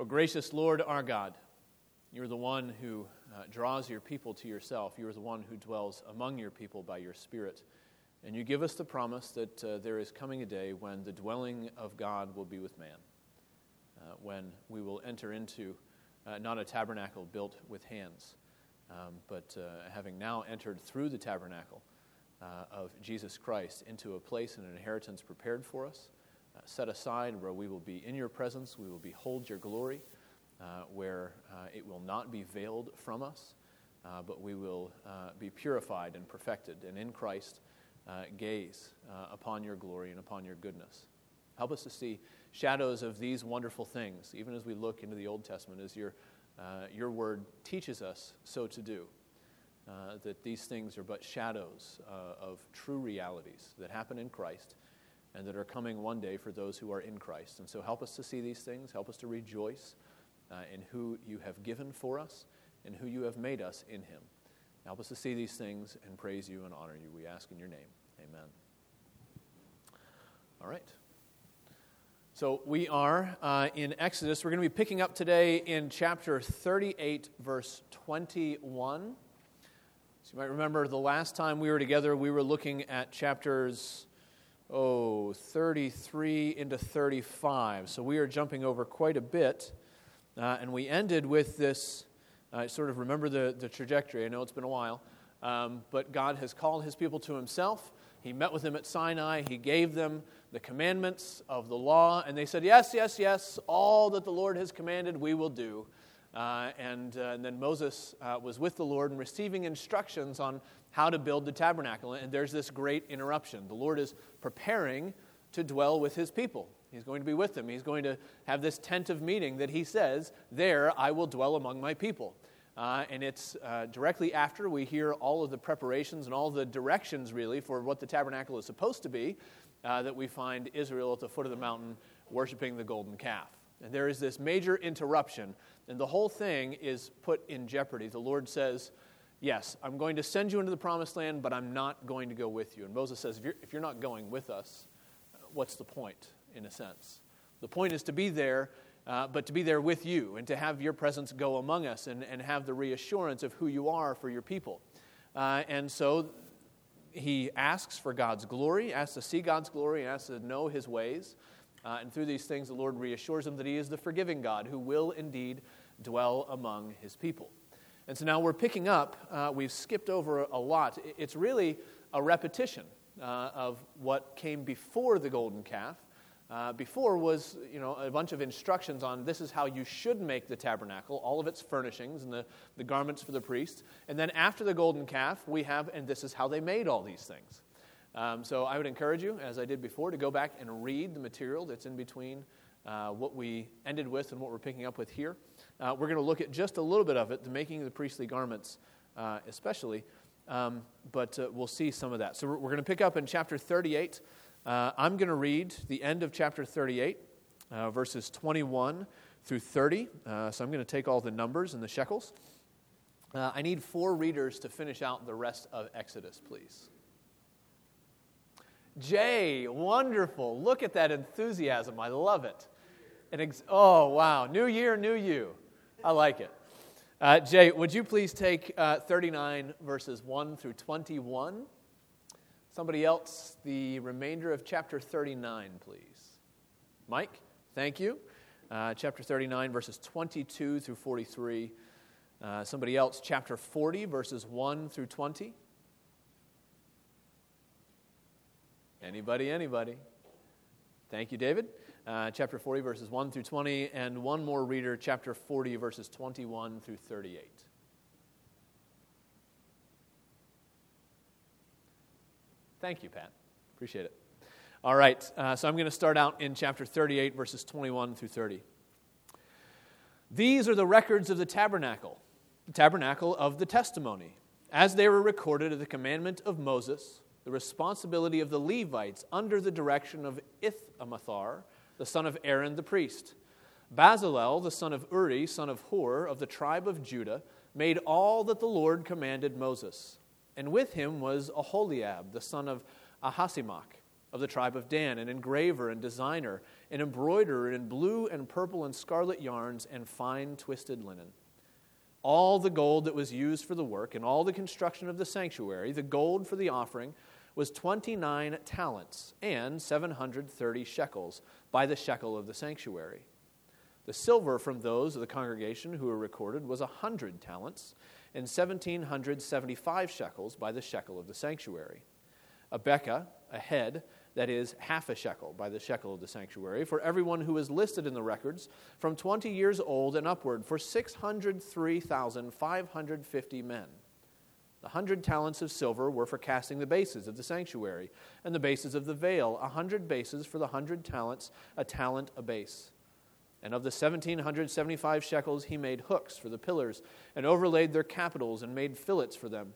Oh, gracious Lord our God, you're the one who uh, draws your people to yourself. You're the one who dwells among your people by your Spirit. And you give us the promise that uh, there is coming a day when the dwelling of God will be with man, uh, when we will enter into uh, not a tabernacle built with hands, um, but uh, having now entered through the tabernacle uh, of Jesus Christ into a place and an inheritance prepared for us set aside where we will be in your presence, we will behold your glory, uh, where uh, it will not be veiled from us, uh, but we will uh, be purified and perfected, and in Christ uh, gaze upon your glory and upon your goodness. Help us to see shadows of these wonderful things, even as we look into the Old Testament, as your, your word teaches us so to do. that these things are but shadows of true realities that happen in Christ and that are coming one day for those who are in Christ. And so help us to see these things. Help us to rejoice uh, in who you have given for us and who you have made us in Him. Help us to see these things and praise you and honor you. We ask in your name. Amen. All right. So we are uh, in Exodus. We're going to be picking up today in chapter 38, verse 21. So you might remember the last time we were together, we were looking at chapters oh, 33 into 35. So we are jumping over quite a bit. Uh, and we ended with this uh, sort of remember the, the trajectory. I know it's been a while. Um, but God has called his people to himself. He met with them at Sinai. He gave them the commandments of the law. And they said, Yes, yes, yes, all that the Lord has commanded, we will do. Uh, and, uh, and, then Moses uh, was with the Lord and receiving instructions on how to build the tabernacle. And there's this great interruption. The Lord is preparing to dwell with his people. He's going to be with them. He's going to have this tent of meeting that he says, There I will dwell among my people. Uh, and it's uh, directly after we hear all of the preparations and all the directions, really, for what the tabernacle is supposed to be, uh, that we find Israel at the foot of the mountain worshiping the golden calf. And there is this major interruption and the whole thing is put in jeopardy. The Lord says, Yes, I'm going to send you into the promised land, but I'm not going to go with you. And Moses says, If you're, if you're not going with us, what's the point, in a sense? The point is to be there, uh, but to be there with you and to have your presence go among us and, and have the reassurance of who you are for your people. Uh, and so he asks for God's glory, asks to see God's glory, asks to know his ways. Uh, and through these things, the Lord reassures him that he is the forgiving God who will indeed dwell among his people. And so now we're picking up, uh, we've skipped over a lot. It's really a repetition uh, of what came before the golden calf. Uh, before was you know a bunch of instructions on this is how you should make the tabernacle all of its furnishings and the, the garments for the priest and then after the golden calf we have and this is how they made all these things um, so i would encourage you as i did before to go back and read the material that's in between uh, what we ended with and what we're picking up with here uh, we're going to look at just a little bit of it, the making of the priestly garments, uh, especially, um, but uh, we'll see some of that. So we're, we're going to pick up in chapter 38. Uh, I'm going to read the end of chapter 38, uh, verses 21 through 30. Uh, so I'm going to take all the numbers and the shekels. I need four readers to finish out the rest of Exodus, please. Jay, wonderful. Look at that enthusiasm. I love it. Ex- oh, wow. New year, new you. I like it. Uh, Jay, would you please take uh, 39 verses 1 through 21? Somebody else, the remainder of chapter 39, please. Mike, thank you. Uh, chapter 39, verses 22 through 43. Uh, somebody else, chapter 40, verses 1 through 20. Anybody, anybody? Thank you, David uh, chapter 40, verses 1 through 20, and one more reader, chapter 40, verses 21 through 38. Thank you, Pat. Appreciate it. All right, uh, so I'm going to start out in chapter 38, verses 21 through 30. These are the records of the tabernacle, the tabernacle of the testimony, as they were recorded at the commandment of Moses, the responsibility of the Levites under the direction of Ithamar the son of Aaron the priest. Bezalel, the son of Uri, son of Hur, of the tribe of Judah, made all that the Lord commanded Moses. And with him was Aholiab, the son of Ahisamach, of the tribe of Dan, an engraver and designer, and embroiderer in blue and purple and scarlet yarns and fine twisted linen. All the gold that was used for the work and all the construction of the sanctuary, the gold for the offering, was 29 talents and 730 shekels by the shekel of the sanctuary. The silver from those of the congregation who were recorded was a 100 talents and 1,775 shekels by the shekel of the sanctuary. A bekah, a head, that is half a shekel by the shekel of the sanctuary, for everyone who is listed in the records from 20 years old and upward, for 603,550 men. The hundred talents of silver were for casting the bases of the sanctuary, and the bases of the veil, a hundred bases for the hundred talents, a talent a base. And of the 1775 shekels, he made hooks for the pillars, and overlaid their capitals, and made fillets for them.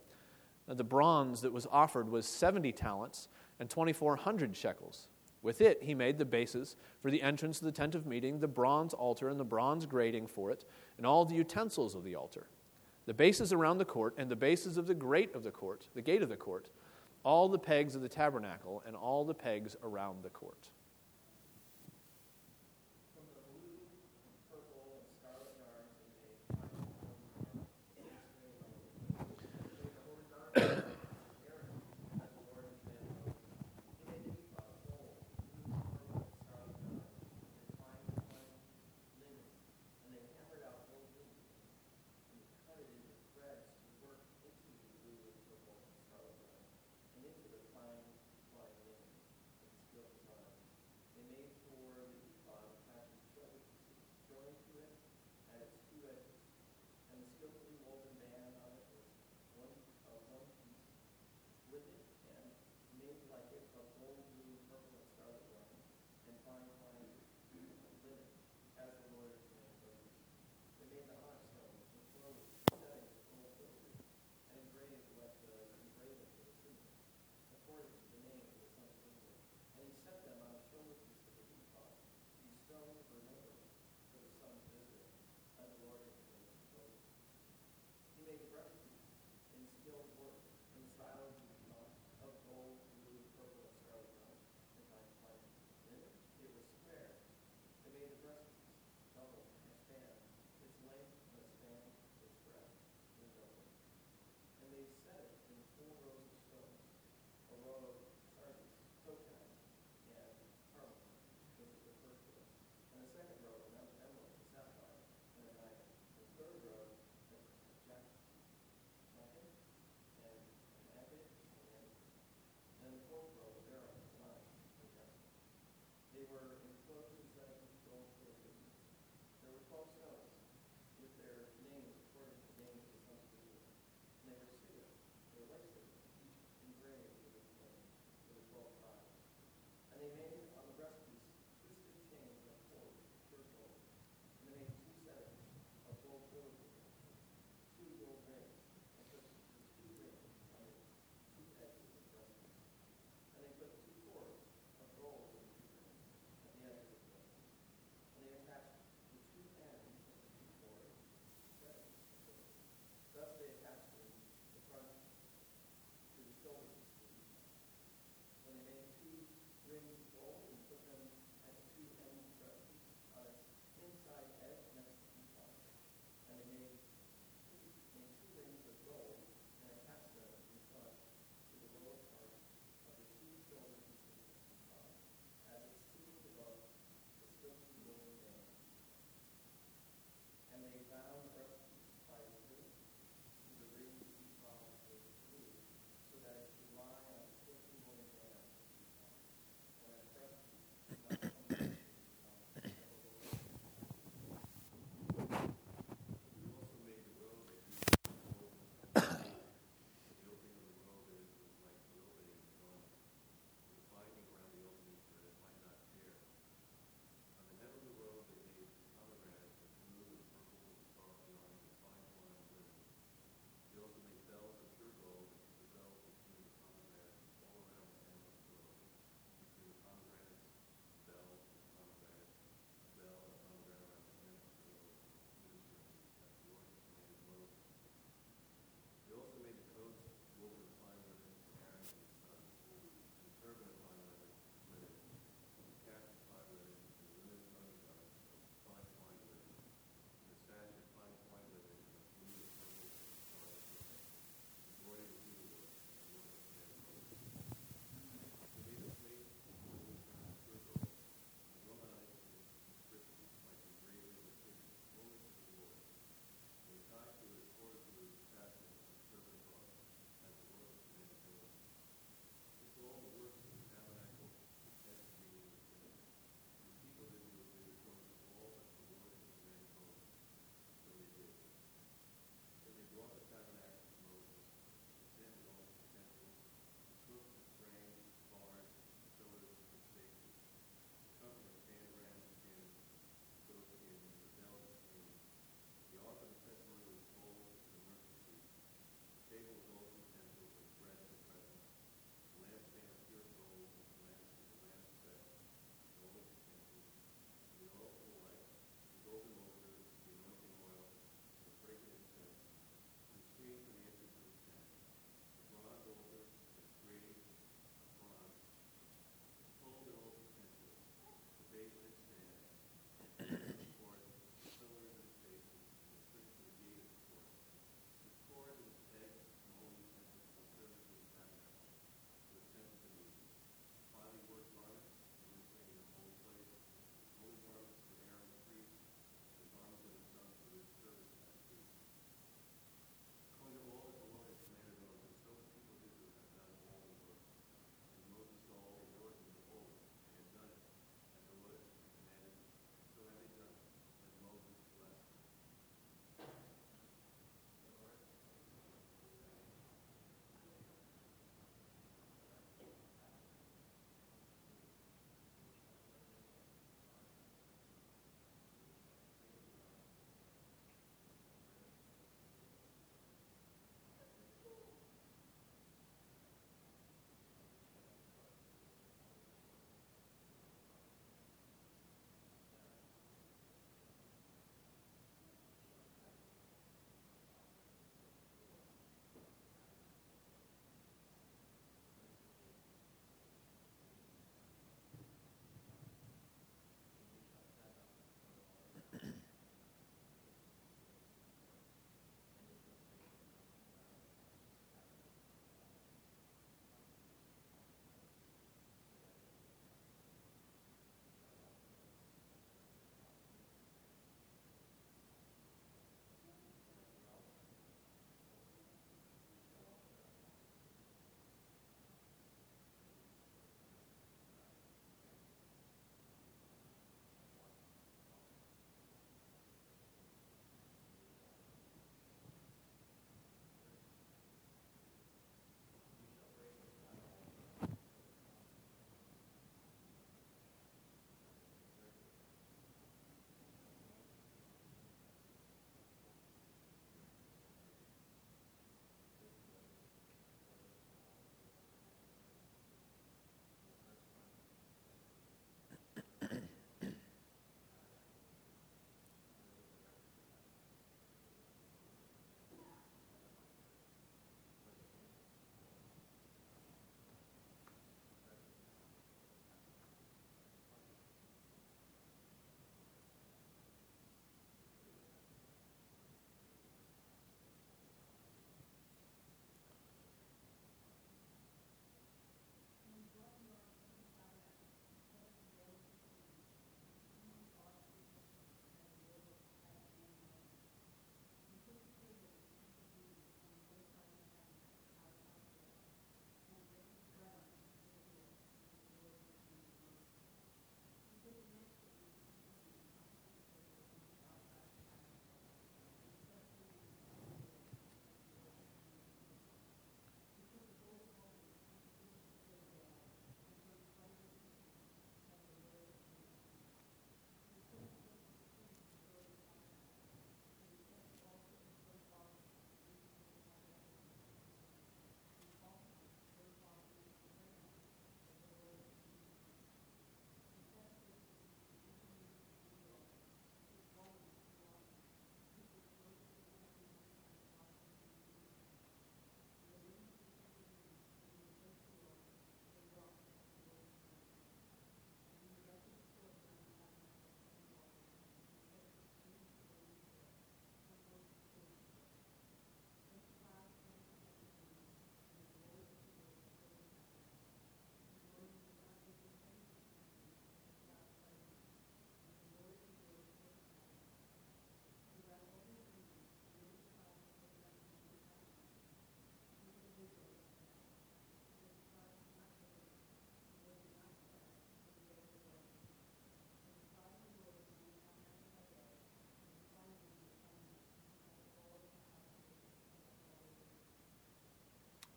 And the bronze that was offered was 70 talents and 2,400 shekels. With it, he made the bases for the entrance of the tent of meeting, the bronze altar, and the bronze grating for it, and all the utensils of the altar the bases around the court, and the bases of the grate of the court, the gate of the court, all the pegs of the tabernacle, and all the pegs around the court.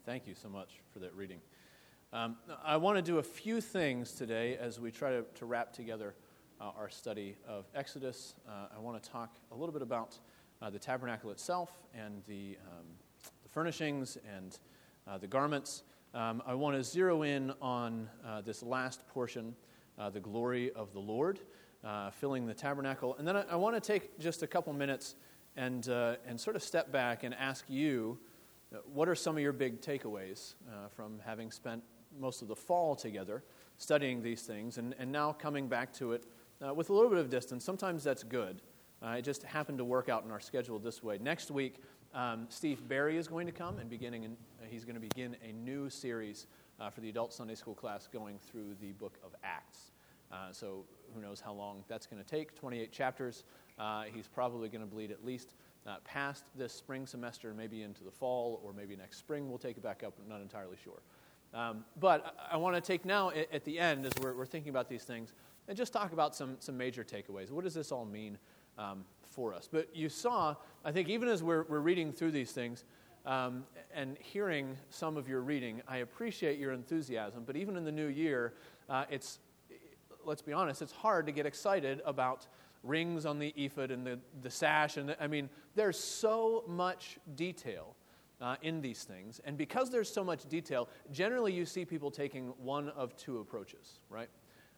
Thank you so much for that reading. Um, I want to do a few things today as we try to, to wrap together uh, our study of Exodus. Uh, I want to talk a little bit about uh, the tabernacle itself and the, um, the furnishings and uh, the garments. Um, I want to zero in on uh, this last portion, uh, the glory of the Lord, filling the tabernacle. And then I, I want to take just a couple minutes and, and sort of step back and ask you what are some of your big takeaways from having spent most of the fall together studying these things and, and now coming back to it uh, with a little bit of distance. Sometimes that's good. Uh, it just happened to work out in our schedule this way. Next week, um, Steve Barry is going to come and beginning in, uh, he's going to begin a new series uh, for the adult Sunday school class going through the book of Acts. Uh, so who knows how long that's going to take 28 chapters. Uh, he's probably going to bleed at least past this spring semester, maybe into the fall, or maybe next spring we'll take it back up. I'm not entirely sure. Um, but I, want to take now at, at the end, as we're, we're, thinking about these things, and just talk about some, some major takeaways. What does this all mean um, for us? But you saw, I think, even as we're, we're reading through these things um, and hearing some of your reading, I appreciate your enthusiasm. But even in the new year, uh, it's, let's be honest, it's hard to get excited about rings on the ephod and the, the sash. And the, I mean, there's so much detail uh, in these things. And because there's so much detail, generally you see people taking one of two approaches, right?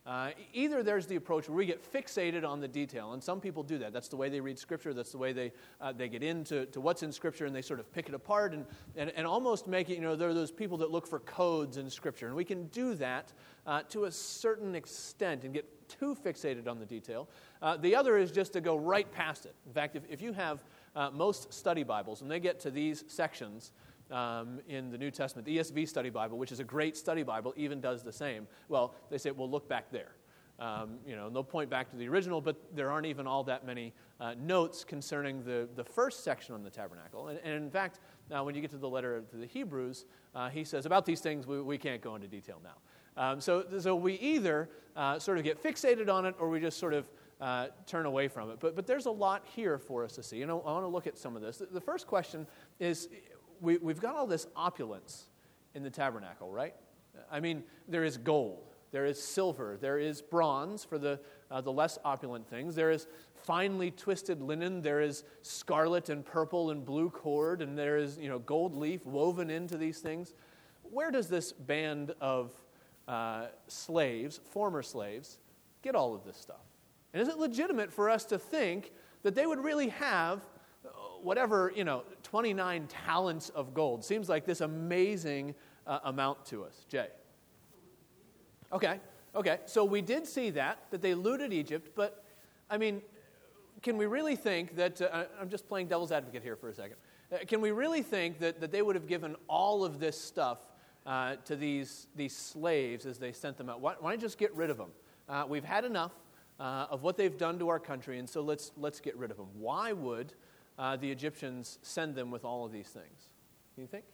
Uh, either there's the approach where we get fixated on the detail, and some people do that. That's the way they read Scripture, that's the way they, uh, they get into to what's in Scripture, and they sort of pick it apart and, and, and almost make it, you know, there are those people that look for codes in Scripture. And we can do that uh, to a certain extent and get too fixated on the detail. Uh, the other is just to go right past it. In fact, if, if you have uh, most study Bibles, and they get to these sections um, in the New Testament, the ESV study Bible, which is a great study Bible, even does the same. Well, they say, well, look back there. Um, you know, and they'll point back to the original, but there aren't even all that many uh, notes concerning the, the first section on the tabernacle. And, and in fact, now when you get to the letter to the Hebrews, uh, he says, about these things, we, we can't go into detail now. Um, so, so we either uh, sort of get fixated on it or we just sort of uh, turn away from it. But, but there's a lot here for us to see. And I, I want to look at some of this. The, first question is we, we've got all this opulence in the tabernacle, right? I mean, there is gold, there is silver, there is bronze for the, uh, the less opulent things, there is finely twisted linen, there is scarlet and purple and blue cord, and there is you know, gold leaf woven into these things. Where does this band of uh, slaves, former slaves, get all of this stuff? And is it legitimate for us to think that they would really have uh, whatever, you know, 29 talents of gold? Seems like this amazing uh, amount to us. Jay. Okay, okay. So we did see that, that they looted Egypt, but I mean, can we really think that, uh, I'm just playing devil's advocate here for a second. Uh, can we really think that, that they would have given all of this stuff uh, to these, these slaves as they sent them out? Why, why not just get rid of them? Uh, we've had enough uh, of what they've done to our country, and so let's, let's get rid of them. Why would uh, the Egyptians send them with all of these things? Can you think?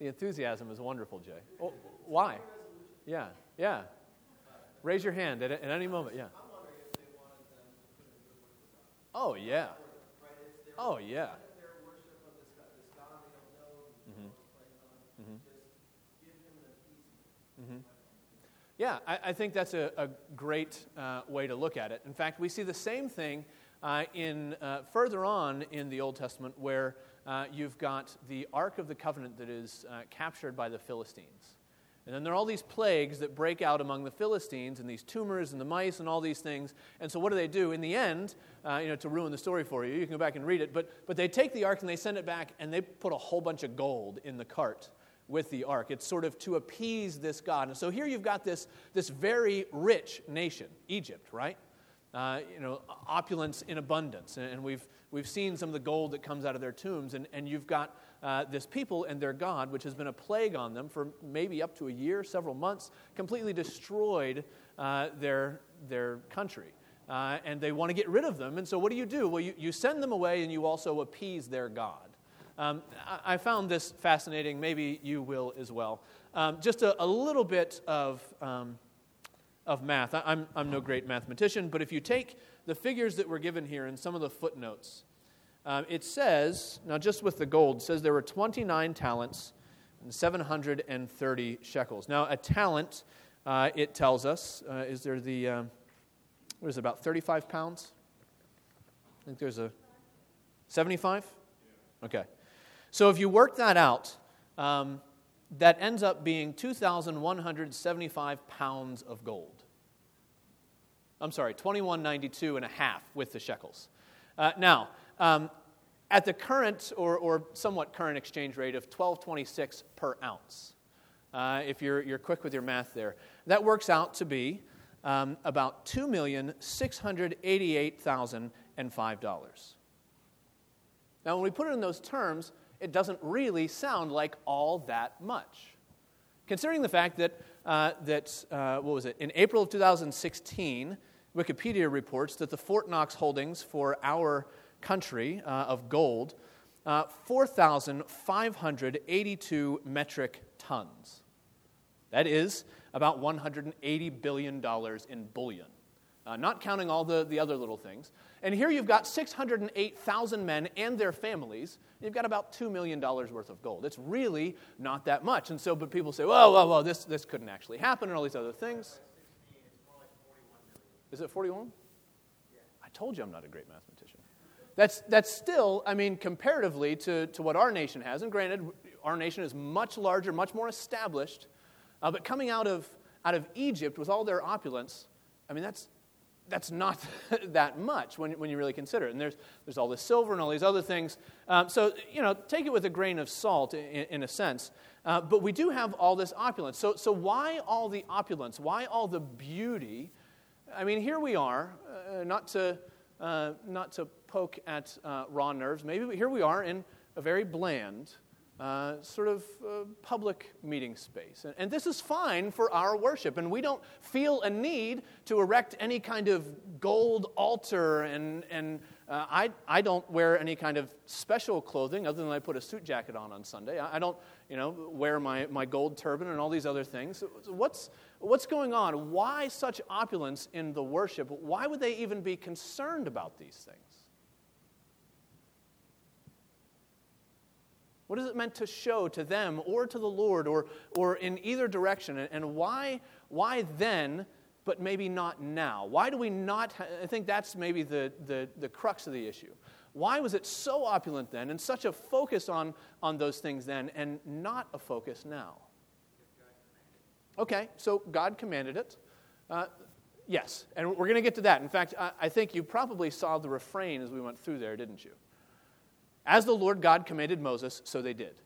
The enthusiasm is wonderful, Jay. Oh, why? Yeah, yeah. Raise your hand at, at any moment, yeah. Oh, yeah. Oh, yeah. Mm-hmm. Mm-hmm. Mm-hmm. Yeah, I, I think that's a, a great uh, way to look at it. In fact, we see the same thing uh, in uh, further on in the Old Testament, where uh, you've got the Ark of the Covenant that is uh, captured by the Philistines. And then there are all these plagues that break out among the Philistines, and these tumors and the mice and all these things. And so, what do they do? In the end, uh, you know, to ruin the story for you, you can go back and read it. But, but they take the ark and they send it back, and they put a whole bunch of gold in the cart with the ark. It's sort of to appease this God. And so here you've got this, this very rich nation, Egypt, right? Uh, you know, opulence in abundance. And we've, we've seen some of the gold that comes out of their tombs. And, and you've got uh, this people and their God, which has been a plague on them for maybe up to a year, several months, completely destroyed uh, their, their country. Uh, and they want to get rid of them. And so what do you do? Well, you, you send them away and you also appease their God. Um, I, found this fascinating. Maybe you will as well. Um, just a, a, little bit of, um, of math. I, I'm, I'm no great mathematician, but if you take the figures that were given here and some of the footnotes, Um, it says, now just with the gold, it says there were 29 talents and 730 shekels. Now, a talent, uh, it tells us, uh, is there the, um, what is it, about 35 pounds? I think there's a 75? Okay. So if you work that out, um, that ends up being 2,175 pounds of gold. I'm sorry, 2192 and a half with the shekels. Uh, now, um, at the current or, or somewhat current exchange rate of 1226 per ounce, uh, if you're, you're quick with your math there, that works out to be um, about $2,688,005. Now, when we put it in those terms, it doesn't really sound like all that much. Considering the fact that, uh, that uh, what was it, in April of 2016, Wikipedia reports that the Fort Knox holdings for our country uh, of gold, uh, 4,582 metric tons. That is about $180 billion in bullion, uh, not counting all the, the other little things. And here you've got 608,000 men and their families. You've got about $2 million worth of gold. It's really not that much. And so, but people say, whoa, whoa, whoa, this, this couldn't actually happen, and all these other things. Is it 41? I told you I'm not a great mathematician. That's, that's still, I mean, comparatively to, to what our nation has, and granted, our nation is much larger, much more established, uh, but coming out of, out of Egypt with all their opulence, I mean, that's, that's not that much when, when you really consider it. And there's, there's all this silver and all these other things. Um, so, you know, take it with a grain of salt in, in a sense. Uh, but we do have all this opulence. So, so, why all the opulence? Why all the beauty? I mean, here we are, uh, not, to, uh, not to poke at uh, raw nerves, maybe, but here we are in a very bland, uh, sort of uh, public meeting space. And, and, this is fine for our worship. And we don't feel a need to erect any kind of gold altar. And, and uh, I, I don't wear any kind of special clothing other than I put a suit jacket on on Sunday. I, I don't you know, wear my, my gold turban and all these other things. What's, what's going on? Why such opulence in the worship? Why would they even be concerned about these things? What is it meant to show to them or to the Lord or, or in either direction? And why, why then, but maybe not now? Why do we not? I think that's maybe the, the, the crux of the issue. Why was it so opulent then and such a focus on, on those things then and not a focus now? Okay, so God commanded it. Uh, yes, and we're going to get to that. In fact, I, I think you probably saw the refrain as we went through there, didn't you? As the Lord God commanded Moses, so they did.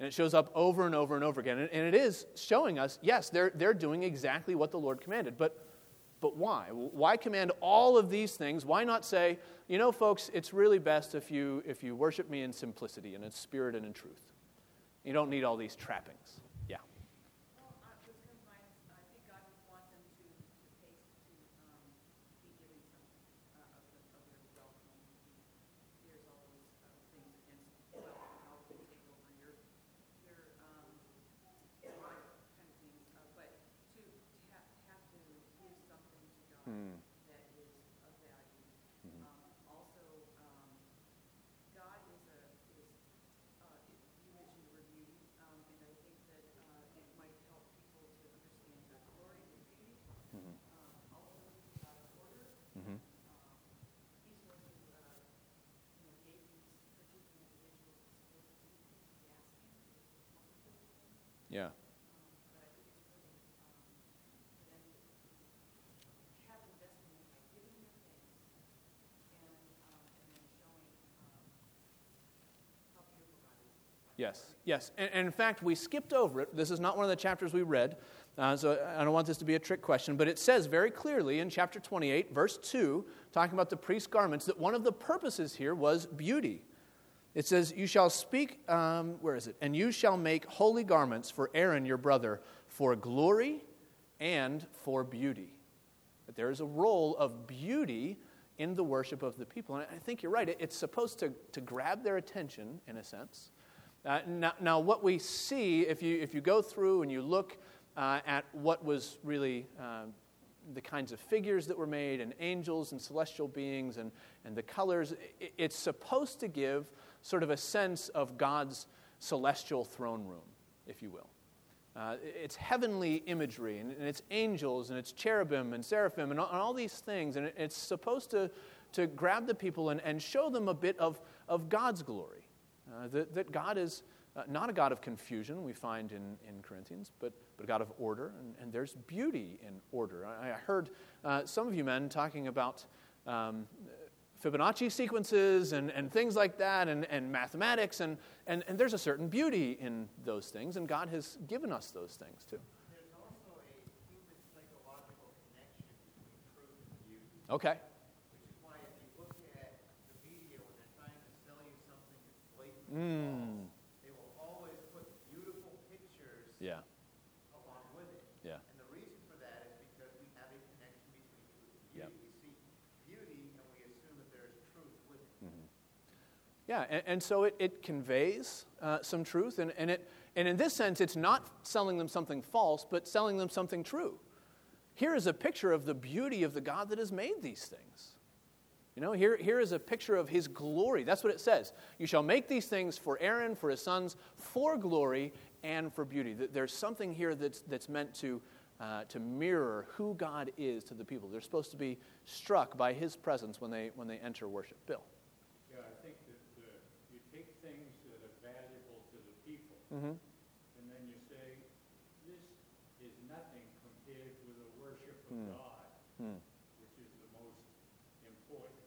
And it shows up over and over and over again. And, it is showing us, yes, they're, they're doing exactly what the Lord commanded. But, but why? Why command all of these things? Why not say, you know, folks, it's really best if you, if you worship me in simplicity and in spirit and in truth? You don't need all these trappings. Yeah. Yes, yes. And, and, in fact, we skipped over it. This is not one of the chapters we read, uh, so I don't want this to be a trick question, but it says very clearly in chapter 28, verse 2, talking about the priest's garments, that one of the purposes here was beauty. It says, You shall speak, um, where is it? And you shall make holy garments for Aaron your brother for glory and for beauty. That there is a role of beauty in the worship of the people. And I think you're right. It's supposed to, to grab their attention, in a sense. Uh, now, now, what we see, if you, if you go through and you look uh, at what was really uh, the kinds of figures that were made, and angels and celestial beings, and, and the colors. It's supposed to give sort of a sense of God's celestial throne room, if you will. Uh, it's heavenly imagery, and, and, it's angels, and it's cherubim and seraphim, and all, and all these things. And it's supposed to, to grab the people and, and show them a bit of, of God's glory. Uh, that, that God is uh, not a God of confusion, we find in, in Corinthians, but, but a God of order, and, and there's beauty in order. I, I heard uh, some of you men talking about um, Fibonacci sequences and, and things like that, and, and mathematics, and, and, and there's a certain beauty in those things, and God has given us those things too. There's also a human psychological connection between truth and beauty. Okay. Which is why if you look at the media when they're trying to sell you something that's blatantly mm. they will always put beautiful pictures yeah. along with it. Yeah. And the reason for that is because we have a connection between truth and beauty. Yep. We see beauty and we assume that there's truth with it. Mm-hmm. Yeah, and, and, so it, it conveys uh, some truth, and, and, it, and in this sense, it's not selling them something false, but selling them something true. Here is a picture of the beauty of the God that has made these things. You know, here, here is a picture of his glory. That's what it says. You shall make these things for Aaron, for his sons, for glory and for beauty. There's something here that's, that's meant to, uh, to mirror who God is to the people. They're supposed to be struck by his presence when they, when they enter worship. Bill. Yeah, I think that you take things that are valuable to the people, mm-hmm. and then you say, this is nothing compared with the worship of mm. God. Mm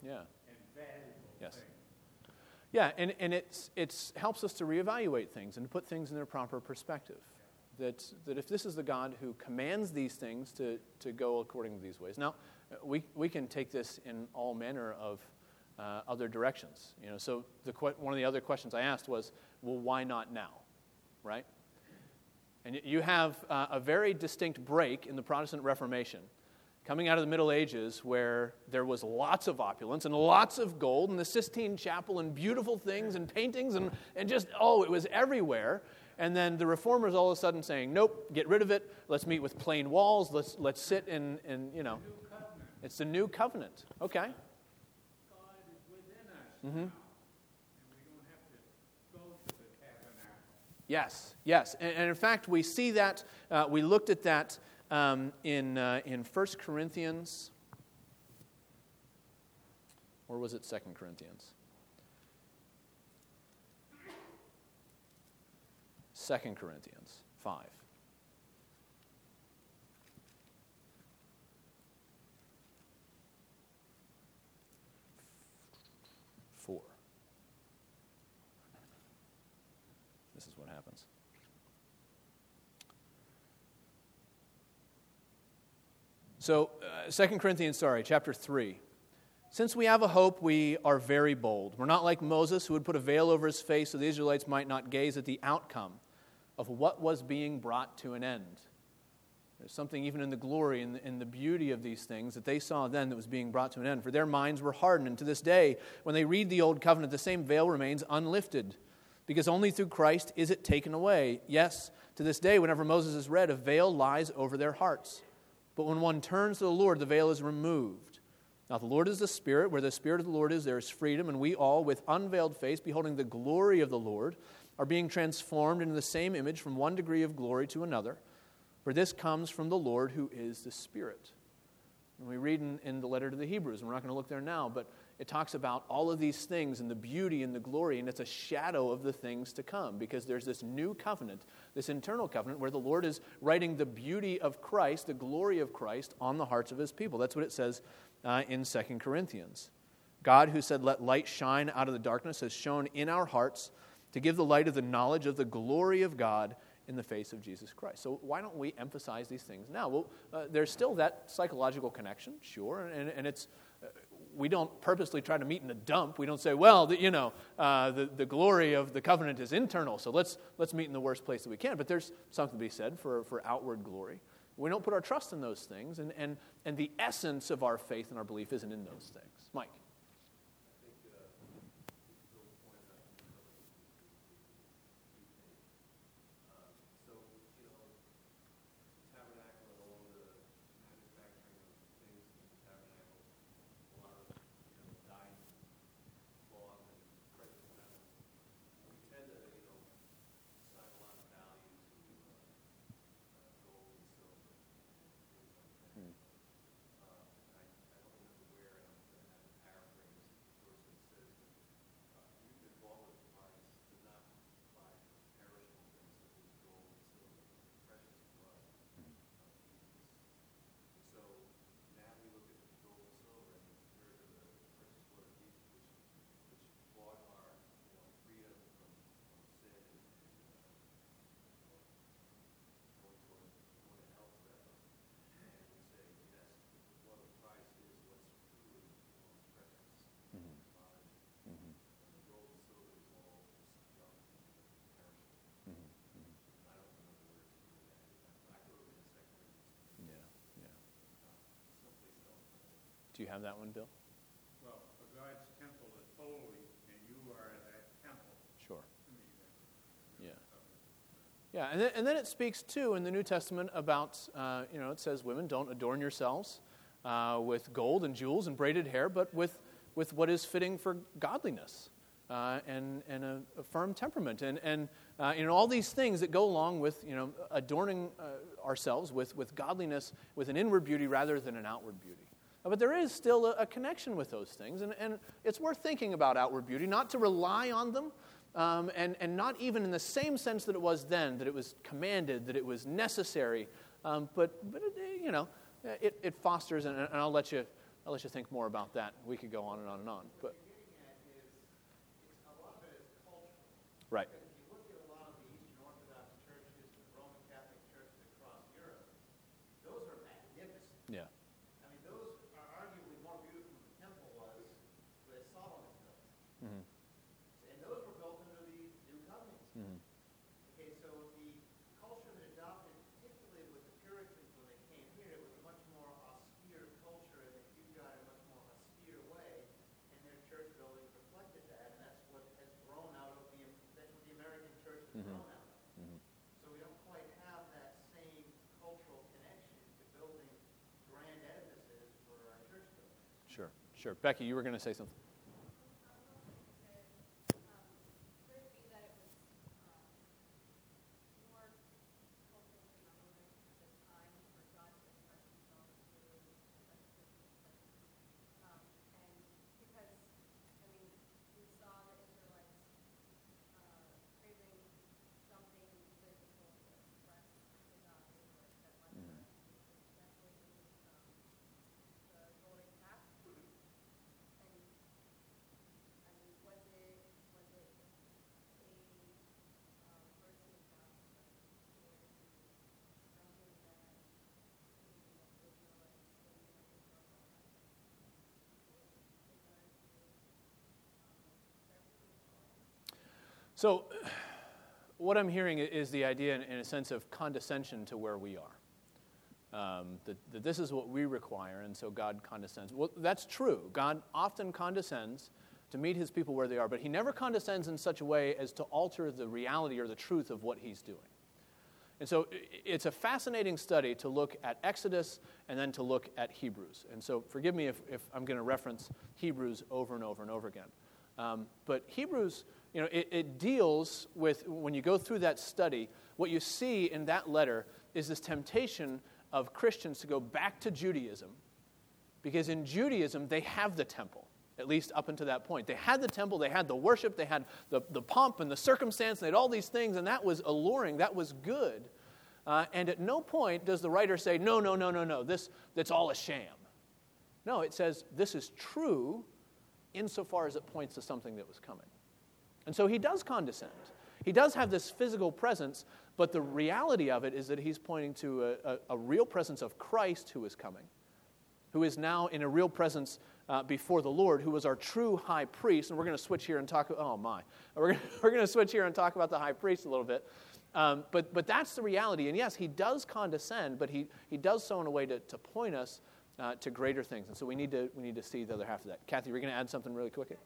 yeah. and valuable yes. thing. Yeah, and, and it's, it's helps us to reevaluate things and to put things in their proper perspective. That, that if this is the God who commands these things to, to go according to these ways. Now, we, we can take this in all manner of uh, other directions. You know, so the, one of the other questions I asked was, well, why not now? Right? And you have uh, a very distinct break in the Protestant Reformation coming out of the Middle Ages where there was lots of opulence and lots of gold and the Sistine Chapel and beautiful things and paintings and, and just, oh, it was everywhere. And then the reformers all of a sudden saying, nope, get rid of it. Let's meet with plain walls. Let's, let's sit in, in, you know. It's the new covenant. Okay. Mm-hmm. Yes, yes. And, and, in fact, we see that, uh, we looked at that um, in, uh, in 1 Corinthians, or was it 2 Corinthians? 2 Corinthians 5. Four. This is what happens. So, uh, 2 Corinthians, sorry, chapter 3. Since we have a hope, we are very bold. We're not like Moses, who would put a veil over his face so the Israelites might not gaze at the outcome of what was being brought to an end. There's something even in the glory and in the beauty of these things that they saw then that was being brought to an end. For their minds were hardened, and to this day, when they read the Old Covenant, the same veil remains unlifted, because only through Christ is it taken away. Yes, to this day, whenever Moses is read, a veil lies over their hearts. But when one turns to the Lord, the veil is removed. Now, the Lord is the Spirit. Where the Spirit of the Lord is, there is freedom. And we all, with unveiled face, beholding the glory of the Lord, are being transformed into the same image from one degree of glory to another. For this comes from the Lord who is the Spirit. And we read in, in the letter to the Hebrews, and we're not going to look there now, but it talks about all of these things and the beauty and the glory, and it's a shadow of the things to come because there's this new covenant, this internal covenant, where the Lord is writing the beauty of Christ, the glory of Christ, on the hearts of his people. That's what it says uh, in 2 Corinthians. God, who said, Let light shine out of the darkness, has shone in our hearts to give the light of the knowledge of the glory of God in the face of Jesus Christ. So, why don't we emphasize these things now? Well, uh, there's still that psychological connection, sure, and, and it's we don't purposely try to meet in a dump. We don't say, well, the, you know, uh, the, the glory of the covenant is internal, so let's, let's meet in the worst place that we can. But there's something to be said for, for outward glory. We don't put our trust in those things, and, and, and the essence of our faith and our belief isn't in those things. Mike. Do you have that one, Bill? Well, for God's temple is holy, and you are that temple Sure. to me. then. Yeah. Yeah, and then, and then it speaks too in the New Testament about, uh, you know, it says, women, don't adorn yourselves uh, with gold and jewels and braided hair, but with, with what is fitting for godliness uh, and, and a, a firm temperament. And, and uh, you know, all these things that go along with, you know, adorning uh, ourselves with, with godliness, with an inward beauty rather than an outward beauty. But there is still a, a connection with those things, and, and it's worth thinking about outward beauty, not to rely on them, um, and, and not even in the same sense that it was then, that it was commanded, that it was necessary, um, but, but it, you know, it, it fosters, and, and I'll, let you, I'll let you think more about that. We could go on and on and on. But, getting at is, it's, a lot of it is cultural. right. Because if you look at a lot of the Eastern Orthodox churches and Roman Catholic churches across Europe, those are magnificent. Yeah. I mean, those are arguably more beautiful than the temple was that Solomon built. Mhm. And those were built under the new covenant. Mhm. Okay, so the culture that adopted, particularly with the Puritans when they came here, it was a much more austere culture and they viewed God in a much more austere way. And their church buildings reflected that, and that's what has grown out of the, that's what the American church has Mhm. grown out of. Mhm. So we don't quite have that same cultural connection to building grand edifices for our church buildings. Sure. Becky, you were going to say something. Could it be that it was um, more cultural phenomenon at the time for God to express himself through such places? Um, and because, I mean, we saw the Israelites uh, craving something physical to express to God they were that led them, especially um, the golden calf. And I mean, was it, was it a um, mercy of God or something that the Israelites didn't know Israel So, what I'm hearing is the idea, in, a sense, of condescension to where we are. Um, that, that this is what we require, and so God condescends. Well, that's true. God often condescends to meet his people where they are, but he never condescends in such a way as to alter the reality or the truth of what he's doing. And so it's a fascinating study to look at Exodus and then to look at Hebrews. And so forgive me if, if I'm going to reference Hebrews over and over and over again. Um, but Hebrews, you know, it, it deals with, when you go through that study, what you see in that letter is this temptation of Christians to go back to Judaism. Because in Judaism, they have the temple, at least up until that point. They had the temple, they had the worship, they had the, the pomp and the circumstance, and they had all these things, and that was alluring, that was good. Uh, and at no point does the writer say, no, no, no, no, no, this, that's all a sham. No, it says this is true insofar as it points to something that was coming. And so he does condescend. He does have this physical presence, but the reality of it is that he's pointing to a, a, a real presence of Christ who is coming, who is now in a real presence uh, before the Lord, who was our true high priest. And we're going to switch here and talk, oh my, we're going to switch here and talk about the high priest a little bit. Um, but, but that's the reality. And yes, he does condescend, but he, he does so in a way to, to point us uh, to greater things. And so we need to, we need to see the other half of that. Kathy, we're going to add something really quick. Yeah.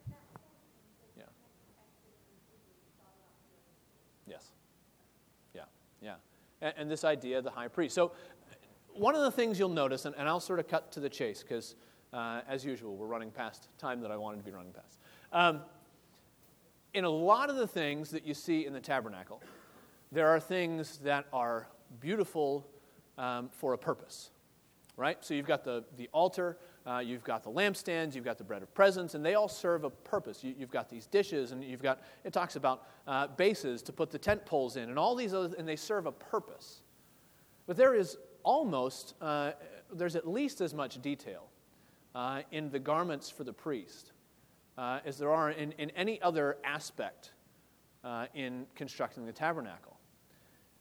Yes. Yeah, yeah. And, and this idea of the high priest. So, one of the things you'll notice, and, and I'll sort of cut to the chase because, uh, as usual, we're running past time that I wanted to be running past. Um, in a lot of the things that you see in the tabernacle, there are things that are beautiful um, for a purpose, right? So you've got the, the altar, uh, you've got the lampstands, you've got the bread of presence, and they all serve a purpose. You, have got these dishes, and you've got, it talks about uh, bases to put the tent poles in, and all these other, and they serve a purpose. But there is almost, uh, there's at least as much detail uh, in the garments for the priest uh, as there are in, in any other aspect uh, in constructing the tabernacle.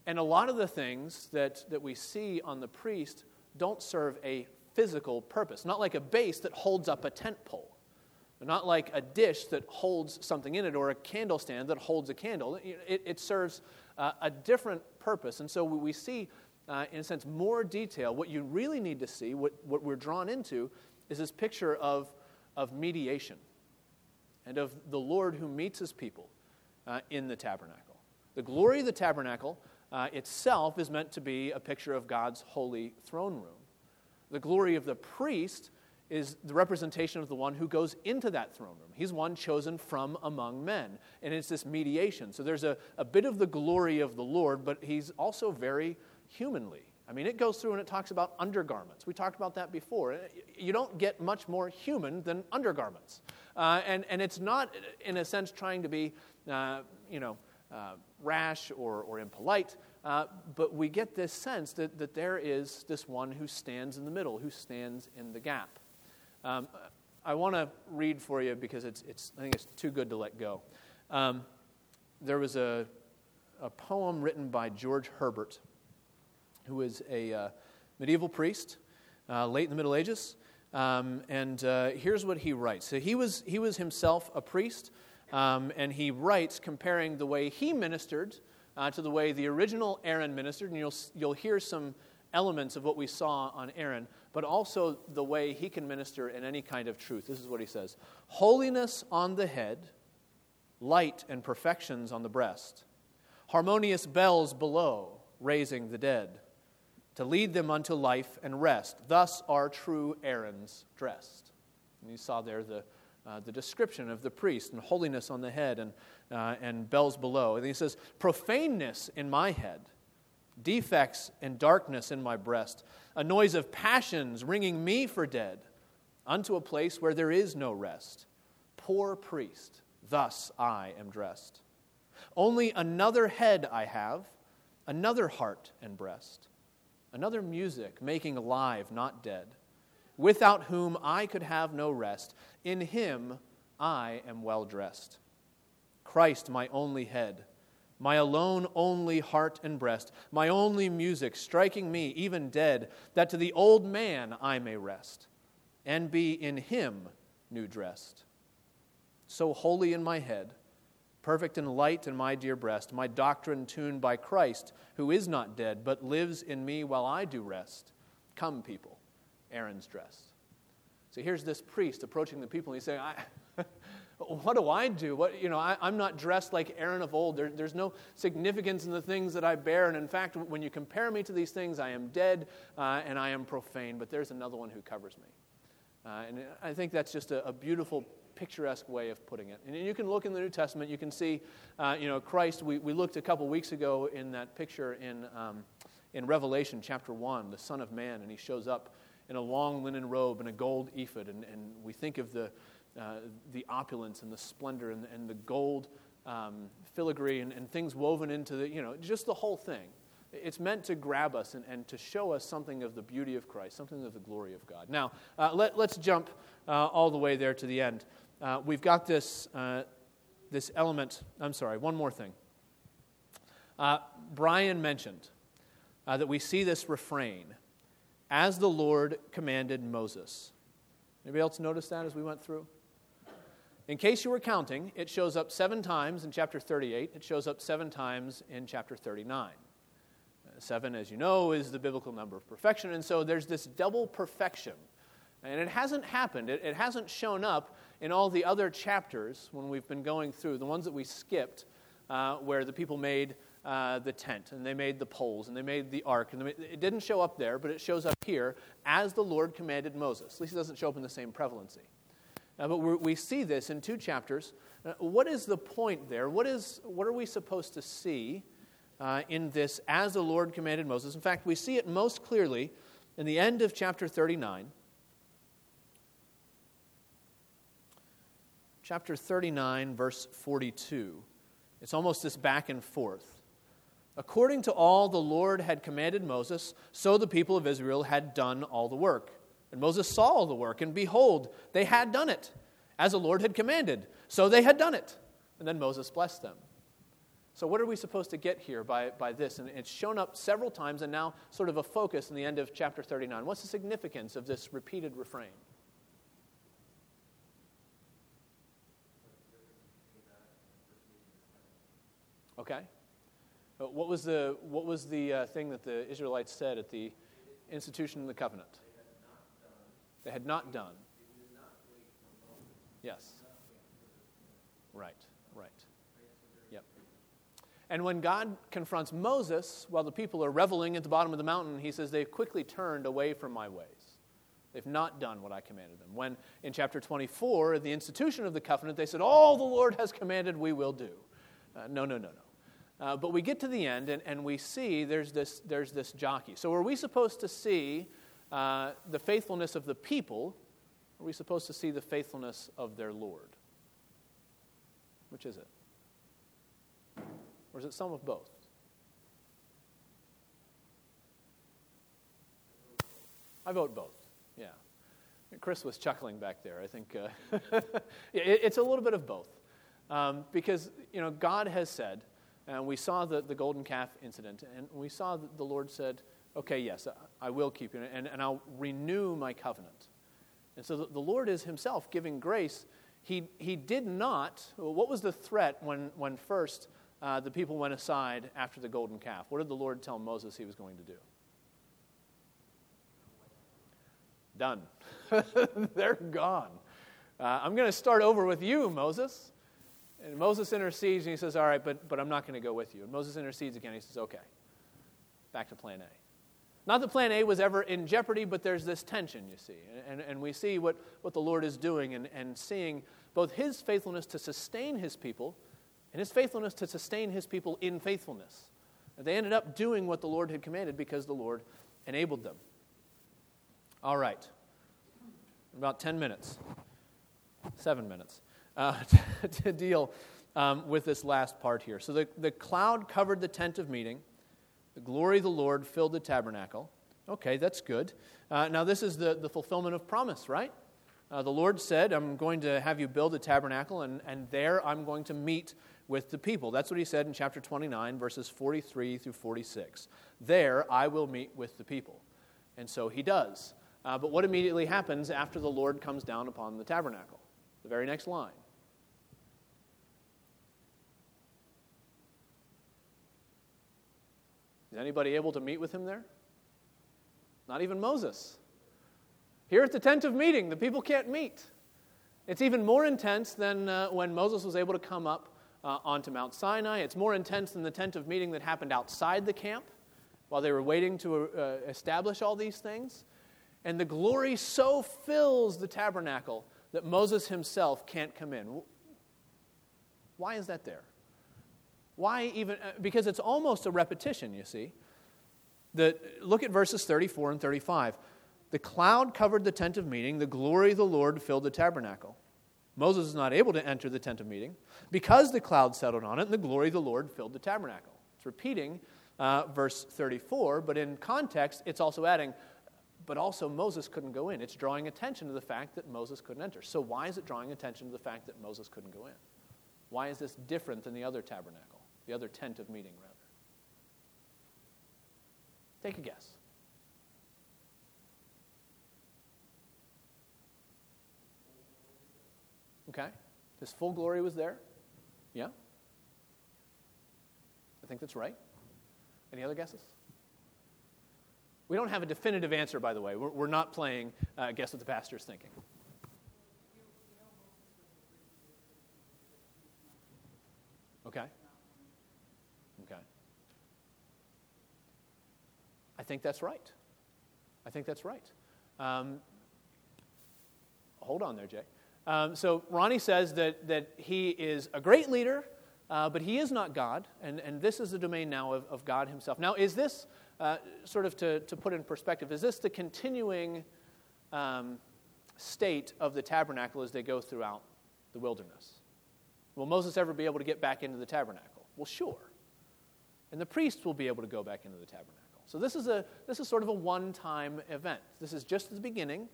And a lot of the things that, that we see on the priest don't serve a physical purpose, not like a base that holds up a tent pole. Not like a dish that holds something in it or a candle stand that holds a candle. It, it serves uh, a different purpose. And so we see, uh, in a sense, more detail. What you really need to see, what, what we're drawn into, is this picture of, of mediation and of the Lord who meets his people uh, in the tabernacle. The glory of the tabernacle uh, itself is meant to be a picture of God's holy throne room. The glory of the priest is the representation of the one who goes into that throne room. He's one chosen from among men. And it's this mediation. So there's a, a bit of the glory of the Lord, but he's also very humanly. I mean, it goes through and it talks about undergarments. We talked about that before. You don't get much more human than undergarments. Uh, and, and it's not, in a sense, trying to be, uh, you know, uh, rash or, or impolite, uh, but we get this sense that, that there is this one who stands in the middle, who stands in the gap. Um, I want to read for you because it's, it's, I think it's too good to let go. Um, there was a, a poem written by George Herbert, who was a uh, medieval priest uh, late in the Middle Ages. Um, and uh, here's what he writes. So he was, he was himself a priest, um, and he writes comparing the way he ministered uh, to the way the original Aaron ministered. And you'll, you'll hear some elements of what we saw on Aaron, but also the way he can minister in any kind of truth. This is what he says Holiness on the head, light and perfections on the breast, harmonious bells below, raising the dead to lead them unto life and rest. Thus are true Aaron's dressed. And you saw there the, uh, the description of the priest and holiness on the head and, uh, and bells below. And he says, profaneness in my head, defects and darkness in my breast, a noise of passions ringing me for dead, unto a place where there is no rest. Poor priest, thus I am dressed. Only another head I have, another heart and breast another music, making alive, not dead, without whom I could have no rest. In him I am well dressed. Christ, my only head, my alone only heart and breast, my only music, striking me, even dead, that to the old man I may rest, and be in him new dressed. So holy in my head, perfect and light in my dear breast, my doctrine tuned by Christ, who is not dead, but lives in me while I do rest. Come, people, Aaron's dressed. So here's this priest approaching the people, and he's saying, What do I do? What, you know, I, am not dressed like Aaron of old. There, there's no significance in the things that I bear. And in fact, when you compare me to these things, I am dead uh, and I am profane. But there's another one who covers me. Uh, and I think that's just a, a beautiful picturesque way of putting it. And you can look in the New Testament, you can see, uh, you know, Christ. We, we looked a couple weeks ago in that picture in, um, in Revelation chapter 1, the Son of Man, and he shows up in a long linen robe and a gold ephod. And, and we think of the, uh, the opulence and the splendor and, and the gold um, filigree and, and things woven into the, you know, just the whole thing. It's meant to grab us and, and to show us something of the beauty of Christ, something of the glory of God. Now, uh, let, us jump uh, all the way there to the end uh, we've got this, uh, this element. I'm sorry, one more thing. Brian mentioned that we see this refrain as the Lord commanded Moses. Anybody else notice that as we went through? In case you were counting, it shows up seven times in chapter 38. It shows up seven times in chapter 39. Uh, seven, as you know, is the biblical number of perfection. And so there's this double perfection. And it hasn't happened, it, it hasn't shown up in all the other chapters, when we've been going through, the ones that we skipped, uh, where the people made uh, the tent and they made the poles and they made the ark, and made, it didn't show up there, but it shows up here as the Lord commanded Moses. At least it doesn't show up in the same prevalency. Uh, but we see this in two chapters. Uh, what is the point there? What, is, what are we supposed to see uh, in this as the Lord commanded Moses? In fact, we see it most clearly in the end of chapter 39 chapter 39, verse 42. It's almost this back and forth. According to all the Lord had commanded Moses, so the people of Israel had done all the work. And Moses saw the work, and behold, they had done it, as the Lord had commanded. So they had done it. And then Moses blessed them. So, what are we supposed to get here by, by this? And it's shown up several times, and now sort of a focus in the end of chapter 39. What's the significance of this repeated refrain? Okay? But what was the, what was the uh, thing that the Israelites said at the institution of the covenant? They had not done. Yes. Right, right. Yep. And when God confronts Moses while the people are reveling at the bottom of the mountain, he says, They've quickly turned away from my ways. They've not done what I commanded them. When in chapter 24, the institution of the covenant, they said, All the Lord has commanded, we will do. Uh, no, no, no, no. Uh, but we get to the end and, and we see there's this, there's this jockey. So are we supposed to see uh, the faithfulness of the people? Are we supposed to see the faithfulness of their Lord? Which is it? Or is it some of both? I vote both. Yeah. Chris was chuckling back there. I think uh, it, it's a little bit of both. Um, because, you know, God has said, and we saw the, the golden calf incident, and we saw that the Lord said, okay, yes, I will keep you, and, and I'll renew my covenant. And so the, Lord is himself giving grace. He, he did not, what was the threat when, when first uh, the people went aside after the golden calf? What did the Lord tell Moses he was going to do? Done. They're gone. Uh, I'm going to start over with you, Moses. And Moses intercedes and he says, All right, but, but I'm not going to go with you. And Moses intercedes again. He says, Okay, back to plan A. Not that plan A was ever in jeopardy, but there's this tension, you see. And, and, and we see what, what the Lord is doing and, and seeing both his faithfulness to sustain his people and his faithfulness to sustain his people in faithfulness. And they ended up doing what the Lord had commanded because the Lord enabled them. All right. About 10 minutes, seven minutes, uh, to deal um, with this last part here. So the, the cloud covered the tent of meeting, the glory of the Lord filled the tabernacle. Okay, that's good. Uh, now, this is the, the fulfillment of promise, right? Uh, the Lord said, I'm going to have you build a tabernacle, and, and there I'm going to meet with the people. That's what he said in chapter 29, verses 43 through 46. There I will meet with the people. And so he does. Uh, but what immediately happens after the Lord comes down upon the tabernacle? The very next line. Is anybody able to meet with him there? Not even Moses. Here at the tent of meeting, the people can't meet. It's even more intense than uh, when Moses was able to come up uh, onto Mount Sinai. It's more intense than the tent of meeting that happened outside the camp while they were waiting to uh, establish all these things. And the glory so fills the tabernacle that Moses himself can't come in. Why is that there? Why even? Uh, because it's almost a repetition, you see. The, look at verses 34 and 35. The cloud covered the tent of meeting, the glory of the Lord filled the tabernacle. Moses is not able to enter the tent of meeting because the cloud settled on it and the glory of the Lord filled the tabernacle. It's repeating uh, verse 34, but in context, it's also adding, but also Moses couldn't go in. It's drawing attention to the fact that Moses couldn't enter. So, why is it drawing attention to the fact that Moses couldn't go in? Why is this different than the other tabernacle, the other tent of meeting, rather? Take a guess. Okay? His full glory was there? Yeah? I think that's right. Any other guesses? We don't have a definitive answer, by the way. We're, we're not playing uh, guess what the pastor is thinking. Okay. Okay. I think that's right. I think that's right. Um, hold on there, Jay. Um, so Ronnie says that, that he is a great leader, uh, but he is not God, and, and this is the domain now of, of God himself. Now, is this, uh, sort of to, to put in perspective, is this the continuing um, state of the tabernacle as they go throughout the wilderness? Will Moses ever be able to get back into the tabernacle? Well, sure. And the priests will be able to go back into the tabernacle. So this is, a, this is sort of a one time event. This is just the beginning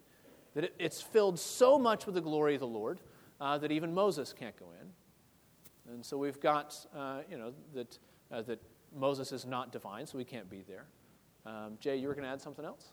that it, it's filled so much with the glory of the Lord uh, that even Moses can't go in. And so we've got, uh, you know, that, uh, that Moses is not divine, so we can't be there. Um, Jay, you were going to add something else?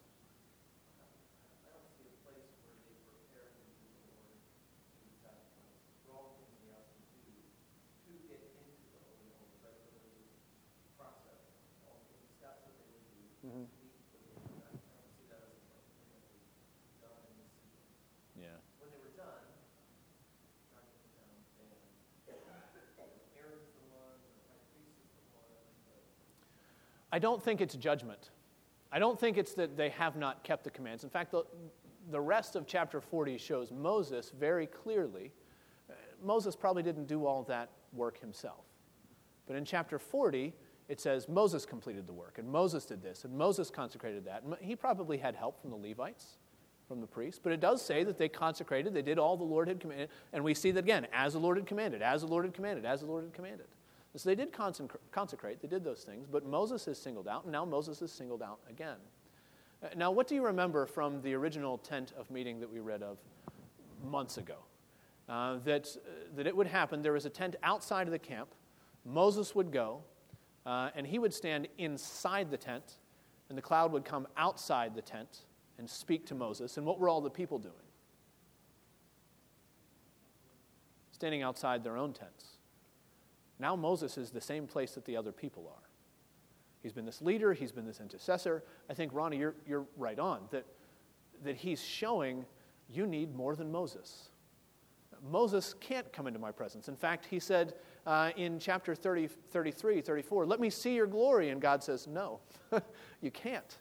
I don't think it's judgment. I don't think it's that they have not kept the commands. In fact, the, the rest of chapter 40 shows Moses very clearly. uh, Moses probably didn't do all that work himself. But in chapter 40, it says Moses completed the work, and Moses did this, and Moses consecrated that. And he probably had help from the Levites, from the priests, but it does say that they consecrated, they did all the Lord had commanded, and we see that again, as the Lord had commanded, as the Lord had commanded, as the Lord had commanded. And so they did consecrate, they did those things, but Moses is singled out, and now Moses is singled out again. Uh, Now, what do you remember from the original tent of meeting that we read of months ago? Uh, that, uh, that it would happen, there was a tent outside of the camp. Moses would go, uh, and he would stand inside the tent, and the cloud would come outside the tent and speak to Moses. And what were all the people doing? Standing outside their own tents. Now Moses is the same place that the other people are. He's been this leader, he's been this intercessor. I think, Ronnie, you're, you're right on, that, that he's showing you need more than Moses. Moses can't come into my presence. In fact, he said uh, in chapter 30, 33, 34, Let me see your glory. And God says, No, you can't.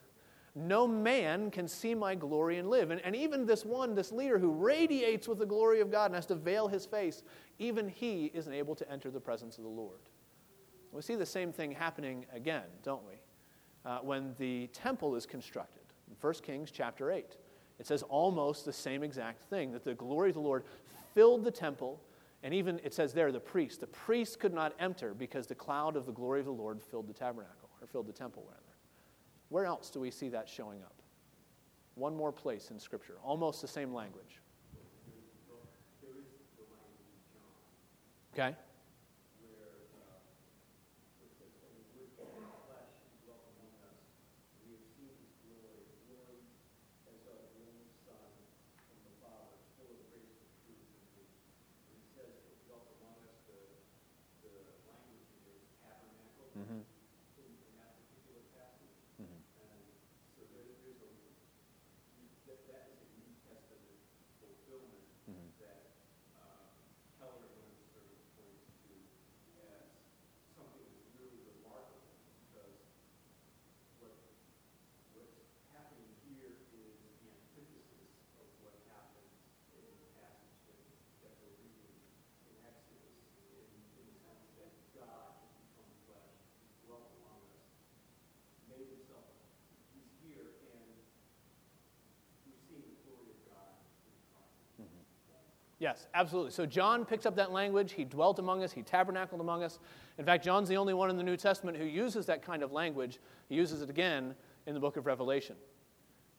No man can see my glory and live. And, and even this one, this leader who radiates with the glory of God and has to veil his face, even he isn't able to enter the presence of the Lord. We see the same thing happening again, don't we? Uh, when the temple is constructed. In 1 Kings chapter 8, it says almost the same exact thing that the glory of the Lord filled the temple, and even it says there, the priest. The priest could not enter because the cloud of the glory of the Lord filled the tabernacle, or filled the temple, rather. Where else do we see that showing up? One more place in Scripture, almost the same language. Okay? Yes, absolutely. So John picks up that language. He dwelt among us, he tabernacled among us. In fact, John's the only one in the New Testament who uses that kind of language. He uses it again in the book of Revelation,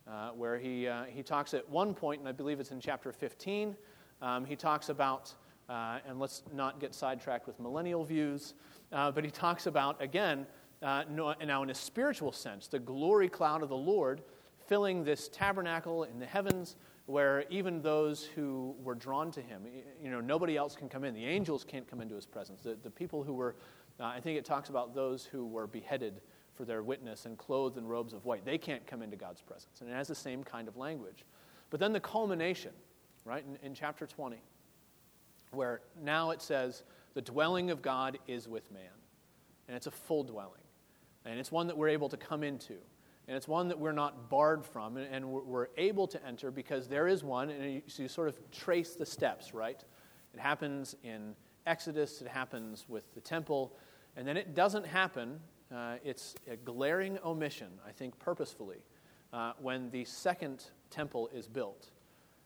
uh, where he, uh, he talks at one point, and I believe it's in chapter 15, um, he talks about, uh, and let's not get sidetracked with millennial views, uh, but he talks about, again, uh, now in a spiritual sense, the glory cloud of the Lord filling this tabernacle in the heavens where even those who were drawn to him, you know, nobody else can come in. The angels can't come into his presence. The, the people who were, uh, I think it talks about those who were beheaded for their witness and clothed in robes of white. They can't come into God's presence. And it has the same kind of language. But then the culmination, right, in, in chapter 20, where now it says, the dwelling of God is with man. And it's a full dwelling. And it's one that we're able to come into. And it's one that we're not barred from, and we're able to enter because there is one, and you, so you sort of trace the steps, right? It happens in Exodus, it happens with the temple, and then it doesn't happen. Uh, it's a glaring omission, I think, purposefully, uh, when the second temple is built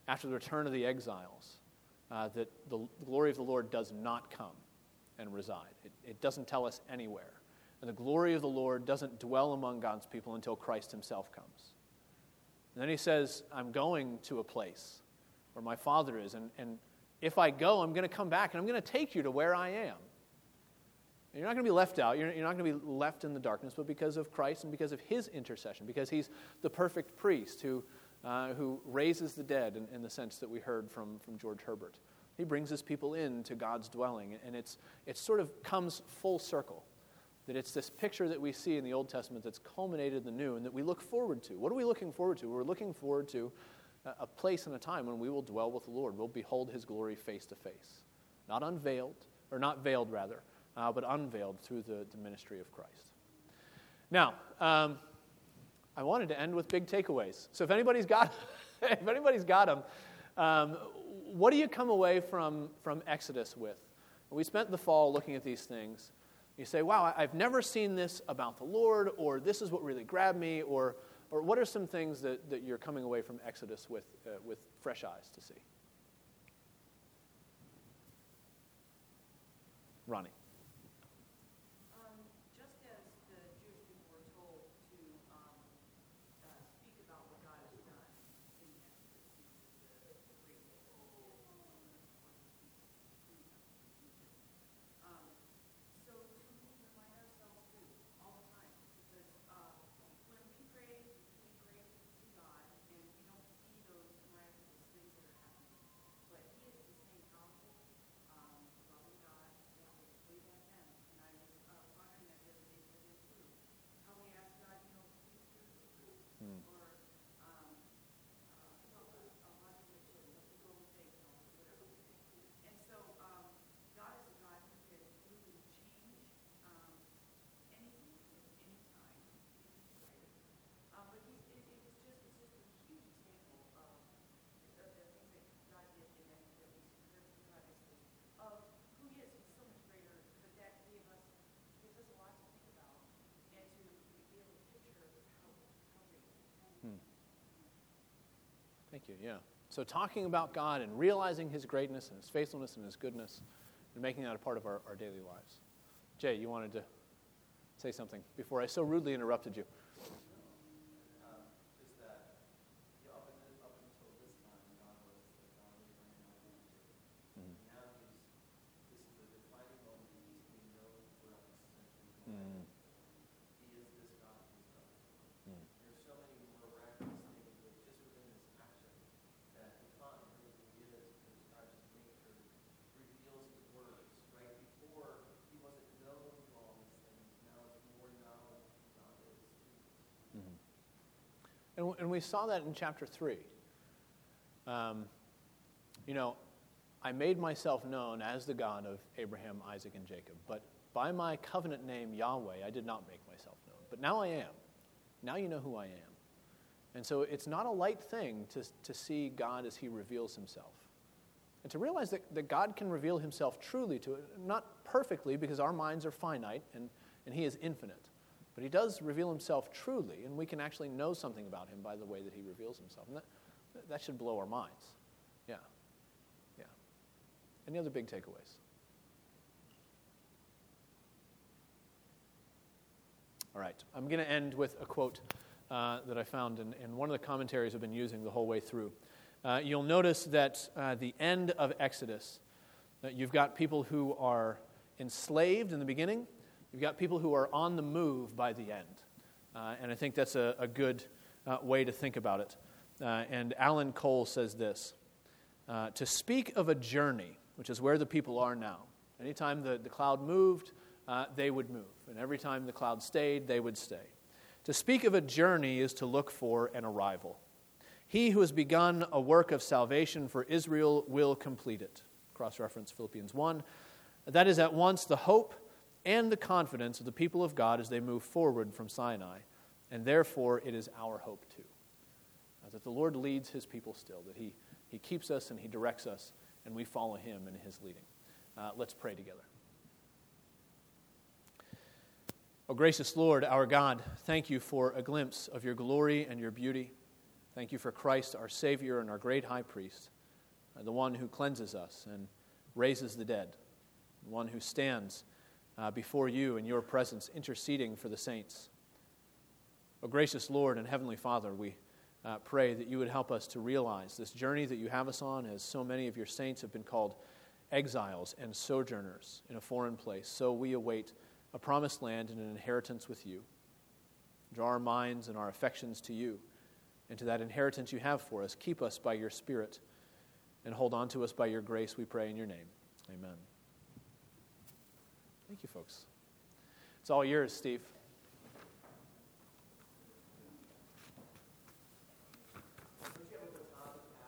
after the return of the exiles, uh, that the glory of the Lord does not come and reside. It, it doesn't tell us anywhere. And the glory of the Lord doesn't dwell among God's people until Christ himself comes. And then he says, I'm going to a place where my Father is. And, and if I go, I'm going to come back and I'm going to take you to where I am. And you're not going to be left out. You're, you're not going to be left in the darkness, but because of Christ and because of his intercession, because he's the perfect priest who, uh, who raises the dead in, in the sense that we heard from, from George Herbert. He brings his people into God's dwelling, and it's, it sort of comes full circle that it's this picture that we see in the Old Testament that's culminated in the New and that we look forward to. What are we looking forward to? We're looking forward to a place and a time when we will dwell with the Lord. We'll behold his glory face to face. Not unveiled, or not veiled rather, uh, but unveiled through the, the ministry of Christ. Now, um, I wanted to end with big takeaways. So if anybody's got, if anybody's got them, um, what do you come away from, from Exodus with? We spent the fall looking at these things. You say, wow, I've never seen this about the Lord, or this is what really grabbed me, or, or what are some things that, that you're coming away from Exodus with, uh, with fresh eyes to see? Ronnie. Um, just as the Jewish people were told to um, uh, speak about what God has done in Exodus, the, the great um, so to remind ourselves too, all the time, because uh, when we pray, we pray to God, and we don't see those miraculous things that are happening. But He is the same powerful, um, loving God that was way back then. And I was uh, pondering that the other day for them too. How we ask God, you know, please do this too. Or, um, uh, help us, uh, watch the children, let the go of faith, you know, whatever. And so, um, God is a God who can, who can change, um, anything at any time, if he desires. Um, but he's, it, it was just, it's just a huge example of, of the things that God did in that, that we heard from God obviously, of who he is, he's so much greater, but that gave us, gives us a lot to think about, and to be able to picture how, how great he is. Thank you, yeah. So, talking about God and realizing His greatness and His faithfulness and His goodness and making that a part of our, our daily lives. Jay, you wanted to say something before I so rudely interrupted you. Um, is that you know, up, in, up until this time, God was the God of Abraham, Isaac, and Jacob. Mhm. Now he's this is the defining moment. He's being known throughout the centuries. and Mm. He is this God who's done. Mm. There's so many miraculous things that just within this action that define who he is, who describes his nature, reveals his words. Right before he wasn't known to all these things. Now it's more known who God is. to us. And, and we saw that in chapter 3. Um, you know, I made myself known as the God of Abraham, Isaac, and Jacob, but by my covenant name, Yahweh, I did not make myself known. But now I am. Now you know who I am. And so it's not a light thing to, to see God as he reveals himself. And to realize that, that God can reveal himself truly to it, not perfectly because our minds are finite and, and he is infinite. But he does reveal himself truly, and we can actually know something about him by the way that he reveals himself. And that, that should blow our minds. Yeah. Yeah. Any other big takeaways? All right. I'm going to end with a quote uh, that I found in, in one of the commentaries I've been using the whole way through. Uh, you'll notice that uh, the end of Exodus, you've got people who are enslaved in the beginning, you've got people who are on the move by the end. Uh, and I think that's a, a good uh, way to think about it. Uh, and Alan Cole says this uh, To speak of a journey, which is where the people are now, anytime the, the cloud moved, uh, they would move. And every time the cloud stayed, they would stay. To speak of a journey is to look for an arrival. He who has begun a work of salvation for Israel will complete it. Cross reference Philippians 1. That is at once the hope and the confidence of the people of God as they move forward from Sinai. And therefore, it is our hope too. Uh, that the Lord leads his people still, that he, he keeps us and he directs us, and we follow him in his leading. Uh, let's pray together. O gracious Lord, our God, thank you for a glimpse of your glory and your beauty. Thank you for Christ, our Savior and our great high priest, uh, the one who cleanses us and raises the dead, the one who stands uh, before you in your presence, interceding for the saints. O gracious Lord and Heavenly Father, we uh, pray that you would help us to realize this journey that you have us on, as so many of your saints have been called exiles and sojourners in a foreign place. So we await a promised land and an inheritance with you. Draw our minds and our affections to you and to that inheritance you have for us. Keep us by your Spirit and hold on to us by your grace, we pray in your name. Amen. Thank you, folks. It's all yours, Steve.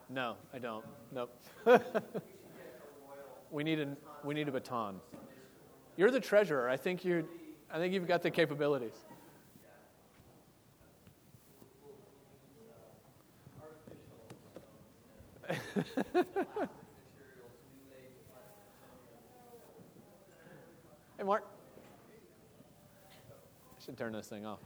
No, I don't. Nope. we need a we need a baton. You're the treasurer. I think you I think you've got the capabilities. Hey, Mark. I should turn this thing off.